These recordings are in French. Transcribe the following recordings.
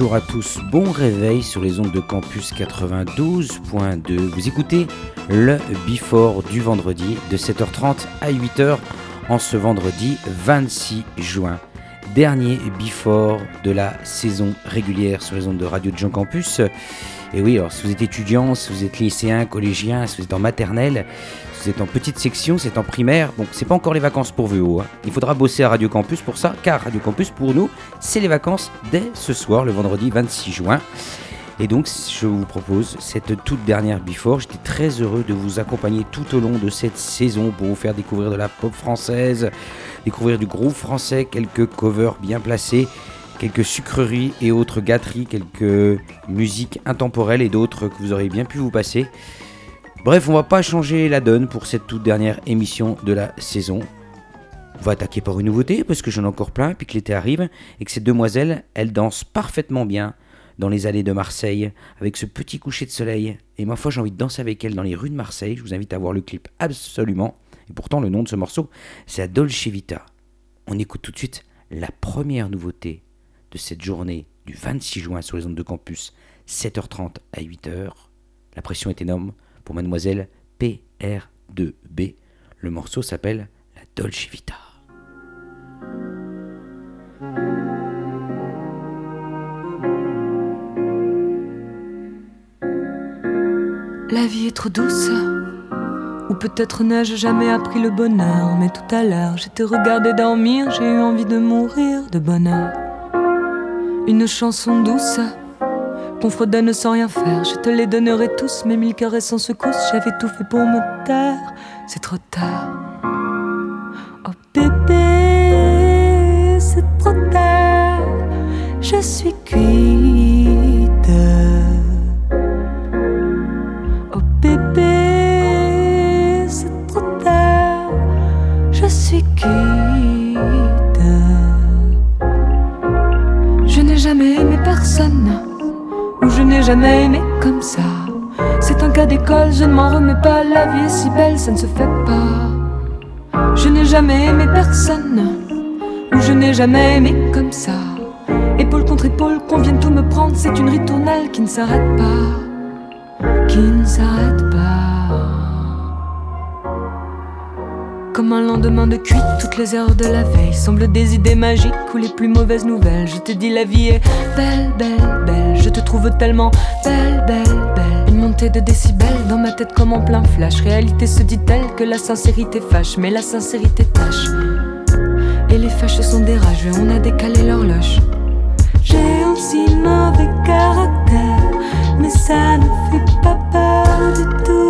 Bonjour à tous, bon réveil sur les ondes de campus 92.2. Vous écoutez le Before du vendredi de 7h30 à 8h en ce vendredi 26 juin. Dernier Before de la saison régulière sur les ondes de Radio de Jean Campus. Et oui, alors si vous êtes étudiant, si vous êtes lycéen, collégien, si vous êtes en maternelle, êtes en petite section, c'est en primaire, bon, c'est pas encore les vacances pour vous. Hein. Il faudra bosser à Radio Campus pour ça, car Radio Campus, pour nous, c'est les vacances dès ce soir, le vendredi 26 juin. Et donc, je vous propose cette toute dernière Before. J'étais très heureux de vous accompagner tout au long de cette saison pour vous faire découvrir de la pop française, découvrir du groupe français, quelques covers bien placés quelques sucreries et autres gâteries, quelques musiques intemporelles et d'autres que vous aurez bien pu vous passer. Bref, on va pas changer la donne pour cette toute dernière émission de la saison. On va attaquer par une nouveauté parce que j'en ai encore plein, puis que l'été arrive et que cette demoiselle, elle danse parfaitement bien dans les allées de Marseille avec ce petit coucher de soleil. Et ma foi, j'ai envie de danser avec elle dans les rues de Marseille. Je vous invite à voir le clip absolument. Et pourtant, le nom de ce morceau, c'est Dolce Vita. On écoute tout de suite la première nouveauté de cette journée du 26 juin sur les ondes de campus, 7h30 à 8h. La pression est énorme pour mademoiselle PR2B. Le morceau s'appelle La Dolce Vita. La vie est trop douce. Ou peut-être n'ai-je jamais appris le bonheur, mais tout à l'heure, j'étais regardé dormir, j'ai eu envie de mourir de bonheur une chanson douce qu'on fredonne sans rien faire. Je te les donnerai tous, mes mille caresses sans secousse. J'avais tout fait pour me taire, c'est trop tard. Oh bébé, c'est trop tard. Je suis cuite. Jamais aimé comme ça. C'est un cas d'école, je ne m'en remets pas, la vie est si belle, ça ne se fait pas. Je n'ai jamais aimé personne, ou je n'ai jamais aimé comme ça. Épaule contre épaule, qu'on vienne tout me prendre, c'est une ritournelle qui ne s'arrête pas, qui ne s'arrête pas. Un lendemain de cuite, toutes les heures de la veille semblent des idées magiques ou les plus mauvaises nouvelles. Je te dis, la vie est belle, belle, belle. Je te trouve tellement belle, belle, belle. Une montée de décibels dans ma tête comme en plein flash. Réalité se dit-elle que la sincérité fâche, mais la sincérité tâche. Et les fâches sont des on a décalé l'horloge. J'ai aussi mauvais caractère, mais ça ne fait pas peur du tout.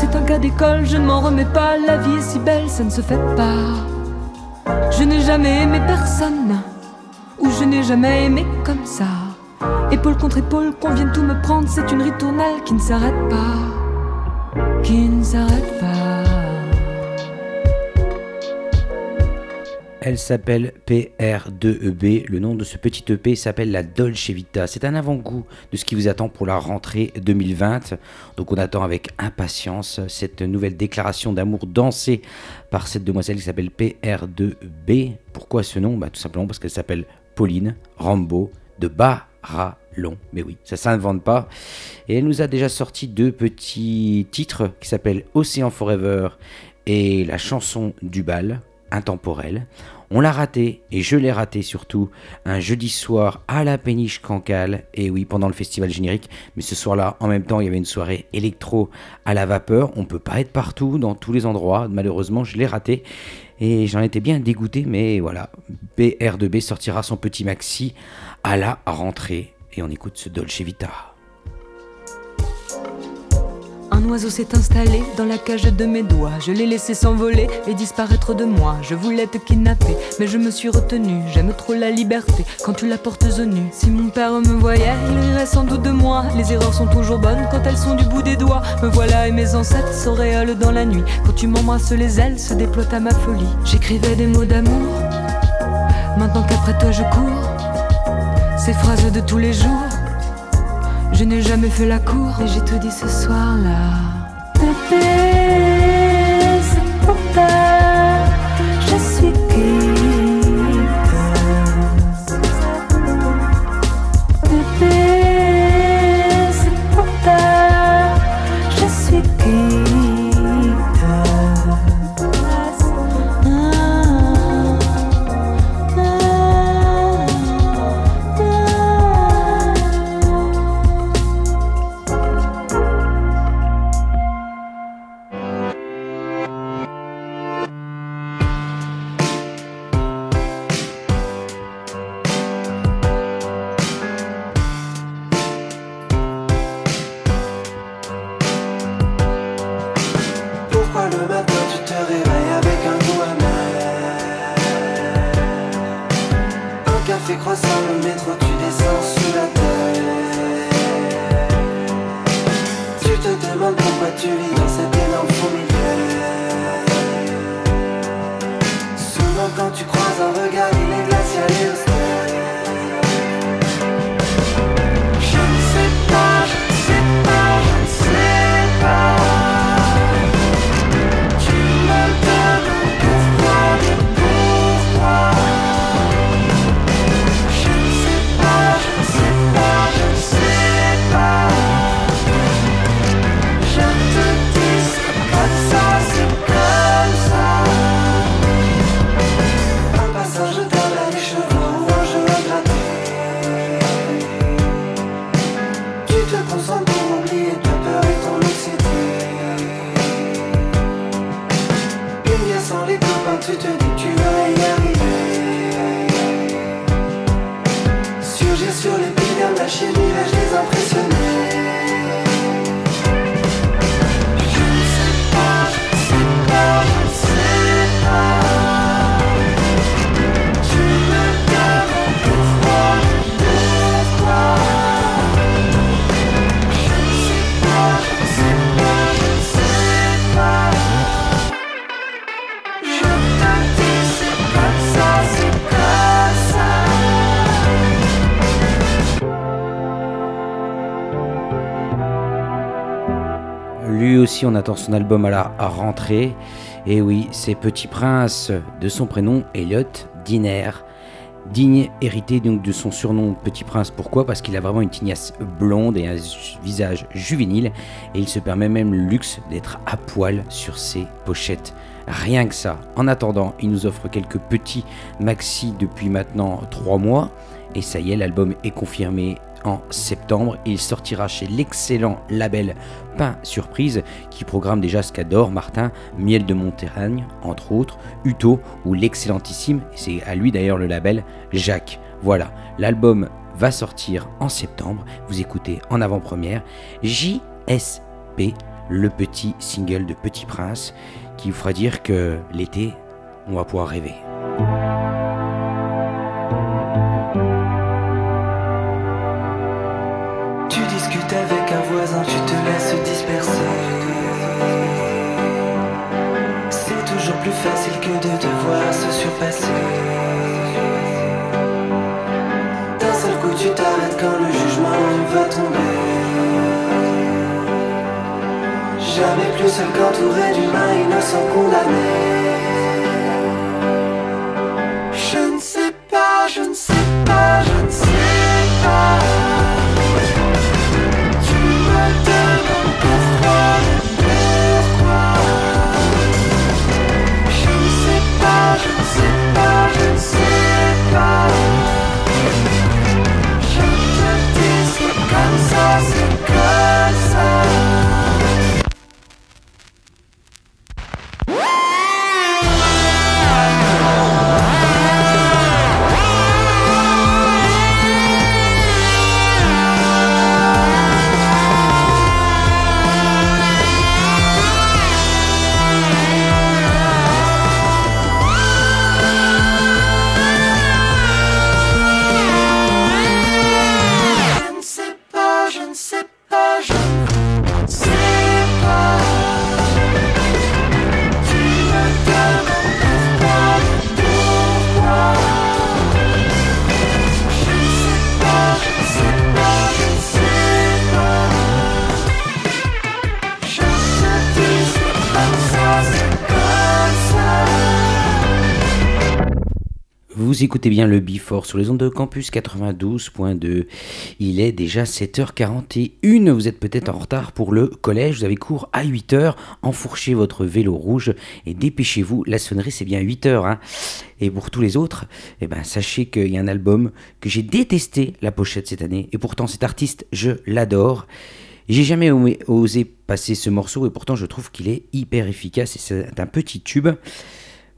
C'est un cas d'école, je ne m'en remets pas. La vie est si belle, ça ne se fait pas. Je n'ai jamais aimé personne, ou je n'ai jamais aimé comme ça. Épaule contre épaule, qu'on vienne tout me prendre, c'est une ritournelle qui ne s'arrête pas. Qui ne s'arrête pas. Elle s'appelle PR2EP. Le nom de ce petit EP s'appelle la Dolce Vita. C'est un avant-goût de ce qui vous attend pour la rentrée 2020. Donc on attend avec impatience cette nouvelle déclaration d'amour dansée par cette demoiselle qui s'appelle PR2B. Pourquoi ce nom? Bah, Tout simplement parce qu'elle s'appelle Pauline Rambo de Barallon. Mais oui, ça s'invente pas. Et elle nous a déjà sorti deux petits titres qui s'appellent Océan Forever et la chanson du bal intemporel. On l'a raté, et je l'ai raté surtout, un jeudi soir à la péniche Cancale, et oui, pendant le festival générique, mais ce soir-là, en même temps, il y avait une soirée électro à la vapeur, on peut pas être partout, dans tous les endroits, malheureusement, je l'ai raté, et j'en étais bien dégoûté, mais voilà, BR2B sortira son petit maxi à la rentrée, et on écoute ce Dolce Vita. Oiseau s'est installé dans la cage de mes doigts. Je l'ai laissé s'envoler et disparaître de moi. Je voulais te kidnapper, mais je me suis retenu. J'aime trop la liberté quand tu la portes au nu. Si mon père me voyait, il rirait sans doute de moi. Les erreurs sont toujours bonnes quand elles sont du bout des doigts. Me voilà et mes ancêtres réels dans la nuit. Quand tu m'embrasses, les ailes se déploient à ma folie. J'écrivais des mots d'amour. Maintenant qu'après toi je cours, ces phrases de tous les jours. Je n'ai jamais fait la cour et j'ai tout dit ce soir-là. On attend son album à la rentrée. Et oui, c'est Petit Prince de son prénom Elliot Diner. Digne hérité donc de son surnom Petit Prince. Pourquoi? Parce qu'il a vraiment une tignasse blonde et un visage juvénile. Et il se permet même le luxe d'être à poil sur ses pochettes. Rien que ça. En attendant, il nous offre quelques petits maxi depuis maintenant 3 mois. Et ça y est, l'album est confirmé en septembre. Il sortira chez l'excellent label Pain Surprise qui programme déjà ce Martin, Miel de Montagne, entre autres, Uto ou l'excellentissime, c'est à lui d'ailleurs le label, Jacques. Voilà, l'album va sortir en septembre. Vous écoutez en avant-première JSP, le petit single de Petit Prince, qui vous fera dire que l'été, on va pouvoir rêver. Va tomber. Jamais plus seul qu'entouré d'humains innocents condamnés. Écoutez bien le Bifort sur les ondes de campus 92.2. Il est déjà 7h41. Vous êtes peut-être en retard pour le collège. Vous avez cours à 8h. Enfourchez votre vélo rouge et dépêchez-vous. La sonnerie, c'est bien 8h. Hein. Et pour tous les autres, eh ben, sachez qu'il y a un album que j'ai détesté la pochette cette année. Et pourtant, cet artiste, je l'adore. J'ai jamais osé passer ce morceau et pourtant je trouve qu'il est hyper efficace et c'est un petit tube.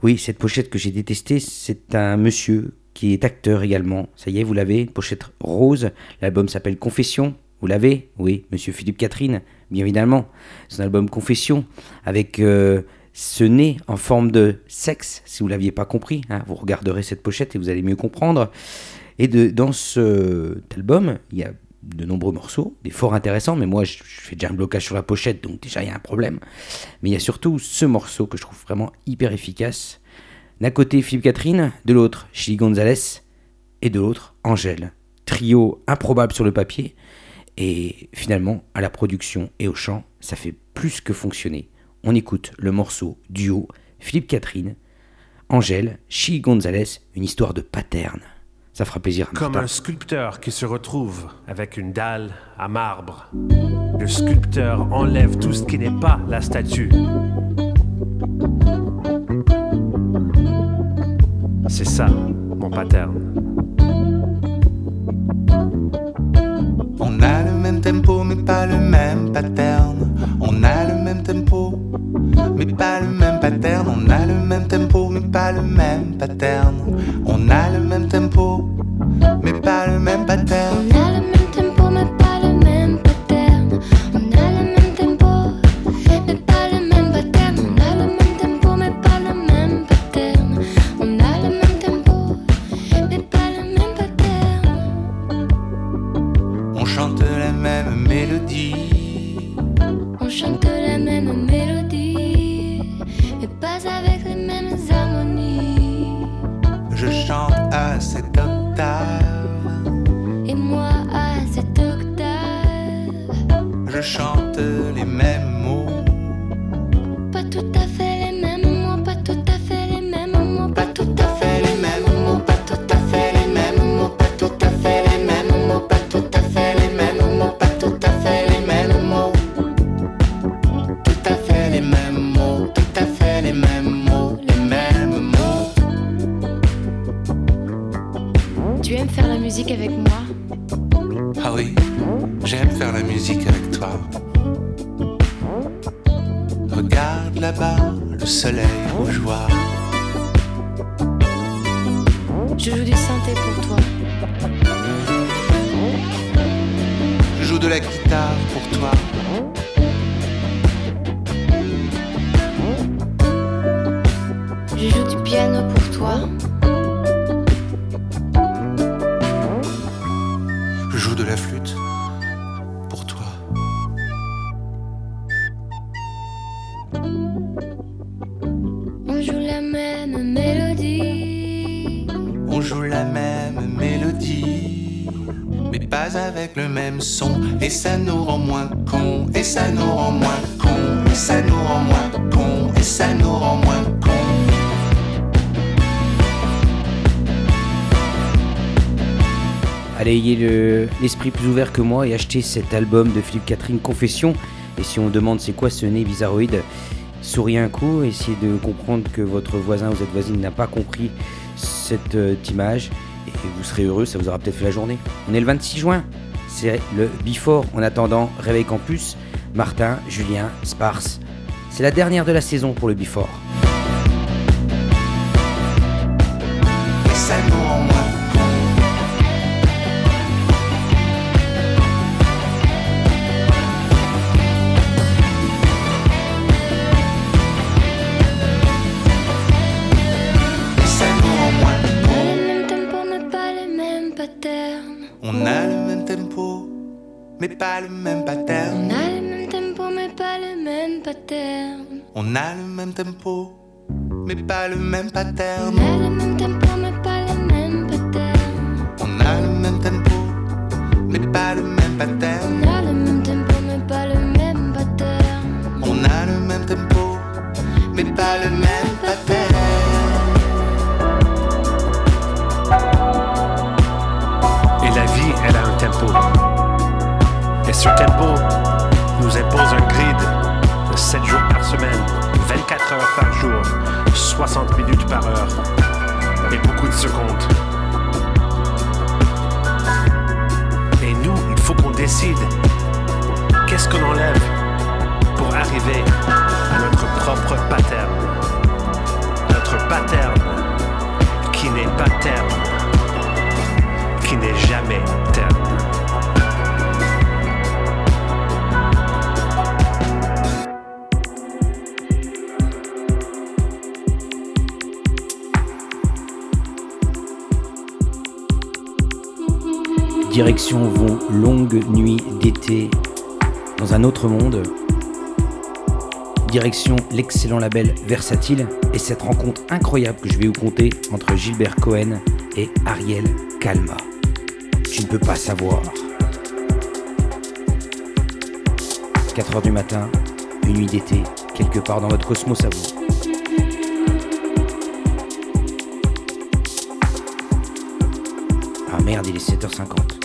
Oui, cette pochette que j'ai détestée, c'est un monsieur qui est acteur également. Ça y est, vous l'avez, pochette rose. L'album s'appelle Confession. Vous l'avez Oui, monsieur Philippe Catherine, bien évidemment. Un album Confession avec euh, ce nez en forme de sexe, si vous l'aviez pas compris. Hein. vous regarderez cette pochette et vous allez mieux comprendre. Et dans cet album, il y a de nombreux morceaux, des forts intéressants, mais moi je, fais déjà un blocage sur la pochette, donc déjà il y a un problème. Mais il y a surtout ce morceau que je trouve vraiment hyper efficace. D'un côté Philippe Catherine, de l'autre Chili Gonzalez, et de l'autre Angèle. Trio improbable sur le papier, et finalement à la production et au chant, ça fait plus que fonctionner. On écoute le morceau duo Philippe Catherine, Angèle, Chili Gonzalez, une histoire de paterne. Ça fera plaisir. Comme un sculpteur qui se retrouve avec une dalle à marbre. Le sculpteur enlève tout ce qui n'est pas la statue. C'est ça, mon pattern. On a le même tempo, mais pas le même pattern. On a le même tempo, mais pas le même pattern. On a le même tempo, mais pas le même pattern. Même mélodie. On joue la même mélodie, mais pas avec le même son. Et ça nous rend moins cons, et ça nous rend moins cons, et ça nous rend moins cons, et ça nous rend moins cons. Allez, ayez le- l'esprit plus ouvert que moi et achetez cet album de Philippe Catherine Confession. Et si on demande c'est quoi ce nez bizarroïde, souriez un coup, essayez de comprendre que votre voisin ou votre voisine n'a pas compris cette euh, image et vous serez heureux, ça vous aura peut-être fait la journée. On est le 26 juin, c'est le Before. En attendant, Réveil Campus, Martin, Julien, Sparse. C'est la dernière de la saison pour le Before. Pas le même pattern. On a le même tempo, mais pas le même pattern. On a le même tempo, mais pas le même On pattern. a le même tempo, mais pas le même pattern. On a le même tempo, mais pas le même On pattern. a le même tempo, mais pas le même pattern. On a le même tempo, mais pas le même sur Tempo nous impose un grid de 7 jours par semaine, 24 heures par jour, 60 minutes par heure et beaucoup de secondes. Direction vos longues nuits d'été dans un autre monde. Direction l'excellent label Versatile et cette rencontre incroyable que je vais vous conter entre Gilbert Cohen et Ariel Kalma. Tu ne peux pas savoir. 4h du matin, une nuit d'été, quelque part dans votre cosmos à vous. Ah merde, il est 7h50.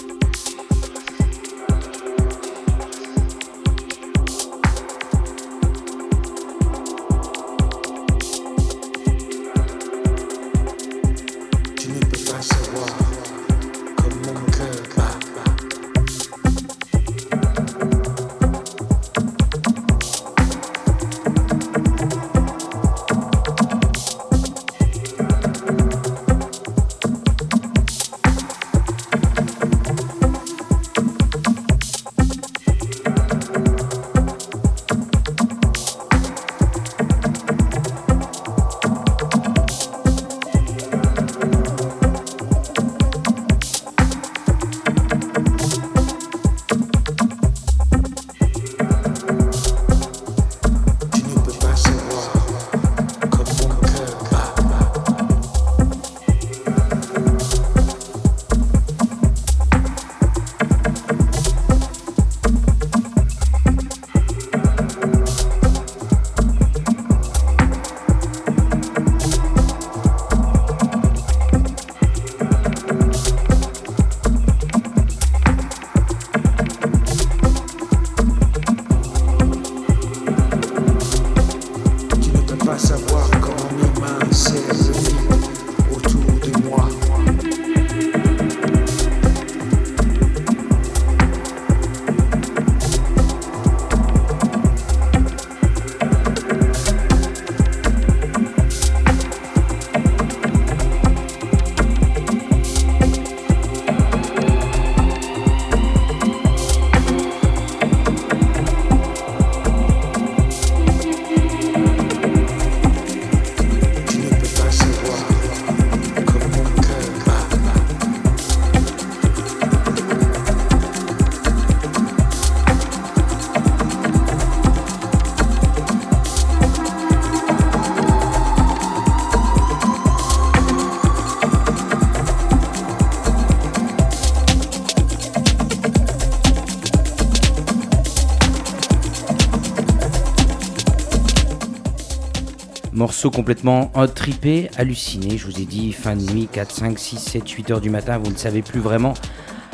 Complètement trippé, halluciné. Je vous ai dit fin de nuit, 4, 5, 6, 7, 8 heures du matin, vous ne savez plus vraiment.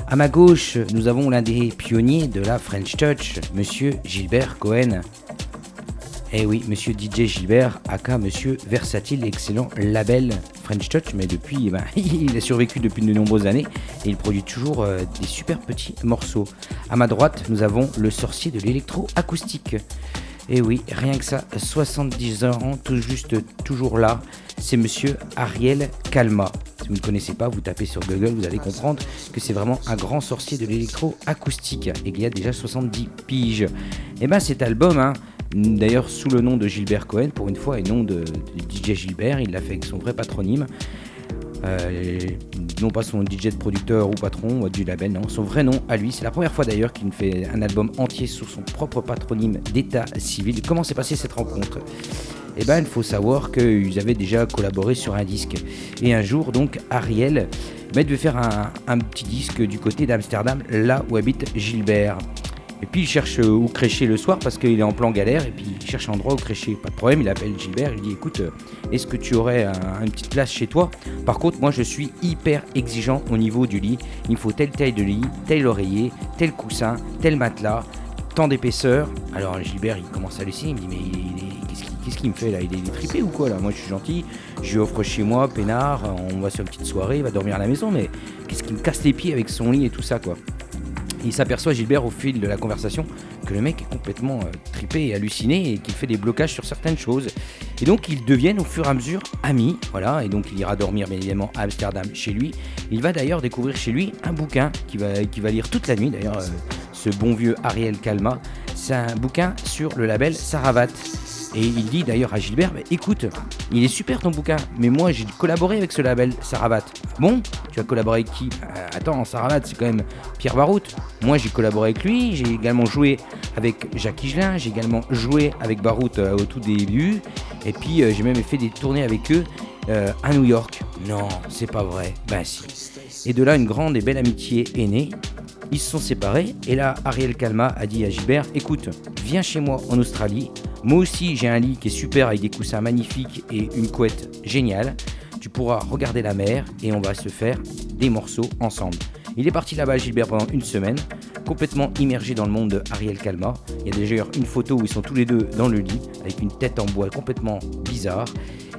À ma gauche, nous avons l'un des pionniers de la French Touch, monsieur Gilbert Cohen. Eh oui, monsieur DJ Gilbert, aka monsieur Versatile, excellent label French Touch, mais depuis, eh ben, il a survécu depuis de nombreuses années et il produit toujours euh, des super petits morceaux. À ma droite, nous avons le sorcier de l'électro-acoustique. Et oui, rien que ça, 70 ans, tout juste toujours là, c'est monsieur Ariel Kalma. Si vous ne connaissez pas, vous tapez sur Google, vous allez comprendre que c'est vraiment un grand sorcier de l'électro-acoustique et qu'il y a déjà 70 piges. Et ben cet album, hein, d'ailleurs sous le nom de Gilbert Cohen, pour une fois, et non de DJ Gilbert, il l'a fait avec son vrai patronyme. Euh, non pas son DJ de producteur ou patron du label, non, son vrai nom à lui. C'est la première fois d'ailleurs qu'il fait un album entier sous son propre patronyme d'état civil. Comment s'est passée cette rencontre? Eh ben, il faut savoir qu'ils avaient déjà collaboré sur un disque. Et un jour, donc, Ariel ben, devait faire un, un petit disque du côté d'Amsterdam, là où habite Gilbert. Et puis il cherche euh, où crécher le soir parce qu'il est en plan galère et puis il cherche un endroit où crécher. Pas de problème, il appelle Gilbert, il dit écoute, euh, est-ce que tu aurais un- une petite place chez toi? Par contre, moi je suis hyper exigeant au niveau du lit. Il me faut telle taille de lit, tel oreiller, tel coussin, tel matelas, tant d'épaisseur. Alors Gilbert il commence à halluciner, il me dit mais qu'est-ce qu'il me fait là? Il est trippé ou quoi là? Moi je suis gentil, je lui offre chez moi, peinard, on va sur une petite soirée, il va dormir à la maison, mais qu'est-ce qu'il me casse les pieds avec son lit et tout ça quoi? Il s'aperçoit, Gilbert, au fil de la conversation, que le mec est complètement euh, trippé et halluciné et qu'il fait des blocages sur certaines choses. Et donc, ils deviennent au fur et à mesure amis, voilà, et donc il ira dormir, bien évidemment, à Amsterdam chez lui. Il va d'ailleurs découvrir chez lui un bouquin qu'il va, va lire toute la nuit, d'ailleurs, euh, ce bon vieux Ariel Kalma. C'est un bouquin sur le label Saravat. Et il dit d'ailleurs à Gilbert, bah, écoute, il est super ton bouquin, mais moi j'ai collaboré avec ce label Saravat. Bon, tu as collaboré avec qui? Euh, Attends, Saravat c'est quand même Pierre Barout. Moi j'ai collaboré avec lui, j'ai également joué avec Jacques Higelin, j'ai également joué avec Barout euh, au tout début, et puis euh, j'ai même fait des tournées avec eux euh, à New York. Non, c'est pas vrai. Bah si. Et de là une grande et belle amitié est née. Ils se sont séparés et là Ariel Kalma a dit à Gilbert écoute, viens chez moi en Australie. Moi aussi j'ai un lit qui est super avec des coussins magnifiques et une couette géniale. Tu pourras regarder la mer et on va se faire des morceaux ensemble. Il est parti là-bas Gilbert pendant une semaine, complètement immergé dans le monde de Ariel. Il y a d'ailleurs une photo où ils sont tous les deux dans le lit avec une tête en bois complètement bizarre.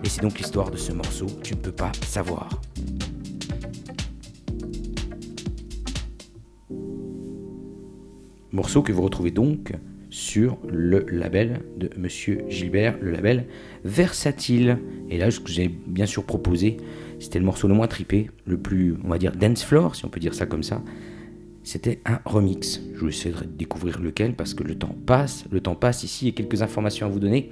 Et c'est donc l'histoire de ce morceau, tu ne peux pas savoir. Morceau que vous retrouvez donc sur le label de Monsieur Gilbert, le label Versatile. Et là, ce que j'ai bien sûr proposé, c'était le morceau le moins tripé, le plus, on va dire, dance floor, si on peut dire ça comme ça. C'était un remix. Je vais essayer de découvrir lequel parce que le temps passe. Le temps passe ici et quelques informations à vous donner.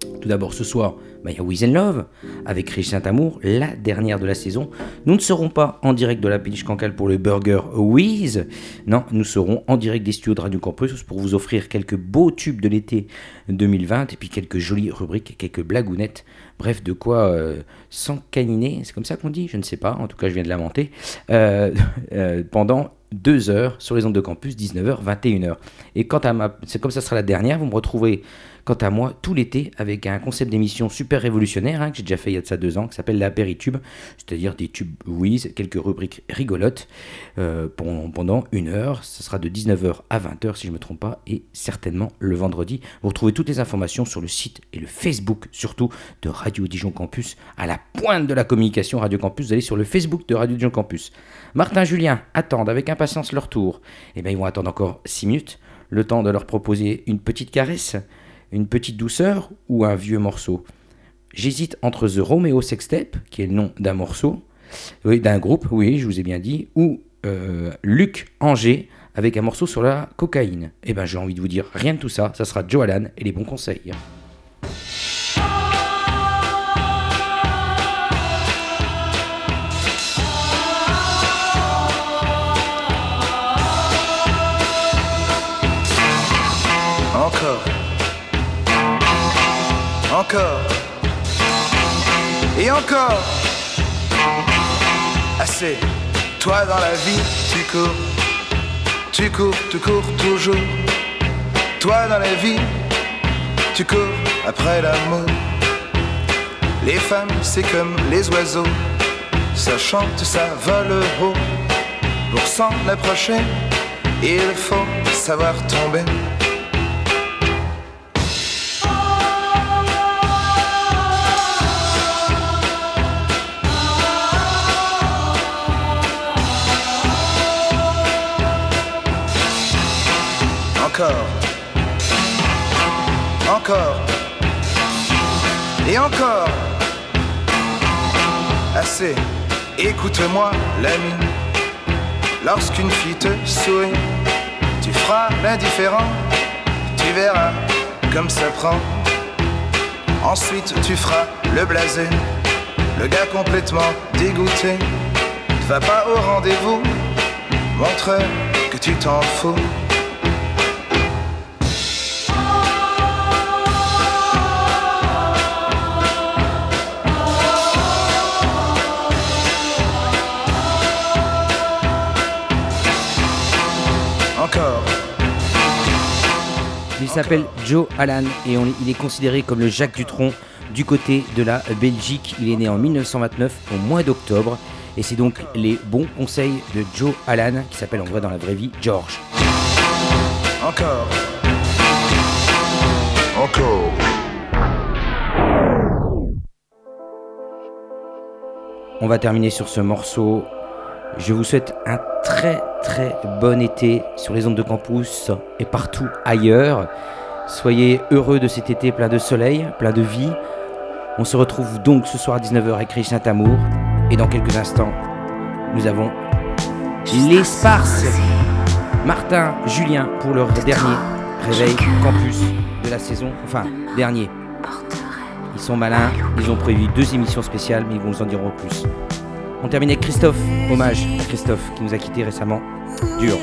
Tout d'abord, ce soir, il y a Love avec Rich Saint-Amour, la dernière de la saison. Nous ne serons pas en direct de la péniche Cancale pour le burger Wiz. Non, nous serons en direct des studios de Radio Campus pour vous offrir quelques beaux tubes de l'été 2020 et puis quelques jolies rubriques quelques blagounettes. Bref, de quoi euh, s'encaniner, c'est comme ça qu'on dit Je ne sais pas, en tout cas, je viens de l'inventer. Euh, euh, pendant deux heures sur les ondes de campus, 19h, 21h. Et quant à ma. C'est comme ça sera la dernière, vous me retrouverez quant à moi tout l'été avec un concept d'émission super révolutionnaire hein, que j'ai déjà fait il y a de ça deux ans qui s'appelle l'apéritube, c'est-à-dire des tubes whiz, quelques rubriques rigolotes euh, pendant, une heure. Ce sera de 19h à 20h si je ne me trompe pas et certainement le vendredi. Vous retrouvez toutes les informations sur le site et le Facebook surtout de Radio Dijon Campus à la pointe de la communication Radio Campus. Vous allez sur le Facebook de Radio Dijon Campus. Martin Julien attendent avec impatience leur tour. Et bien ils vont attendre encore 6 minutes, le temps de leur proposer une petite caresse, une petite douceur ou un vieux morceau. J'hésite entre The Romeo Sextape, qui est le nom d'un morceau, d'un groupe, oui, je vous ai bien dit, ou euh, Luc Angers avec un morceau sur la cocaïne. Et ben j'ai envie de vous dire rien de tout ça, ça sera Joe Allen et les bons conseils. Et encore. Assez. Toi dans la vie, tu cours. Tu cours, tu cours toujours. Toi dans la vie, tu cours après l'amour. Les femmes, c'est comme les oiseaux. Ça chante, ça vole haut. Pour s'en approcher, il faut savoir tomber. Encore. Encore. Et encore. Assez. Écoute-moi, l'ami. Lorsqu'une fille te sourit, tu feras l'indifférent. Tu verras comme ça prend. Ensuite, tu feras le blasé. Le gars complètement dégoûté. Ne va pas au rendez-vous. Montre que tu t'en fous. S'appelle Joe Allan et on- il est considéré comme le Jacques Dutronc du côté de la Belgique. Il est né en 1929 au mois d'octobre et c'est donc les bons conseils de Joe Allan qui s'appelle en vrai dans la vraie vie George. Encore. Encore. On va terminer sur ce morceau. Je vous souhaite un très très bon été sur les ondes de campus et partout ailleurs. Soyez heureux de cet été plein de soleil, plein de vie. On se retrouve donc ce soir à 19h avec Christian Tamour. Et dans quelques instants, nous avons les. Martin, Julien pour leur dernier réveil campus de la saison. Enfin, dernier. Ils sont malins, ils ont prévu deux émissions spéciales, mais ils vous en diront plus. On termine avec Christophe, hommage à Christophe qui nous a quittés récemment. Dur.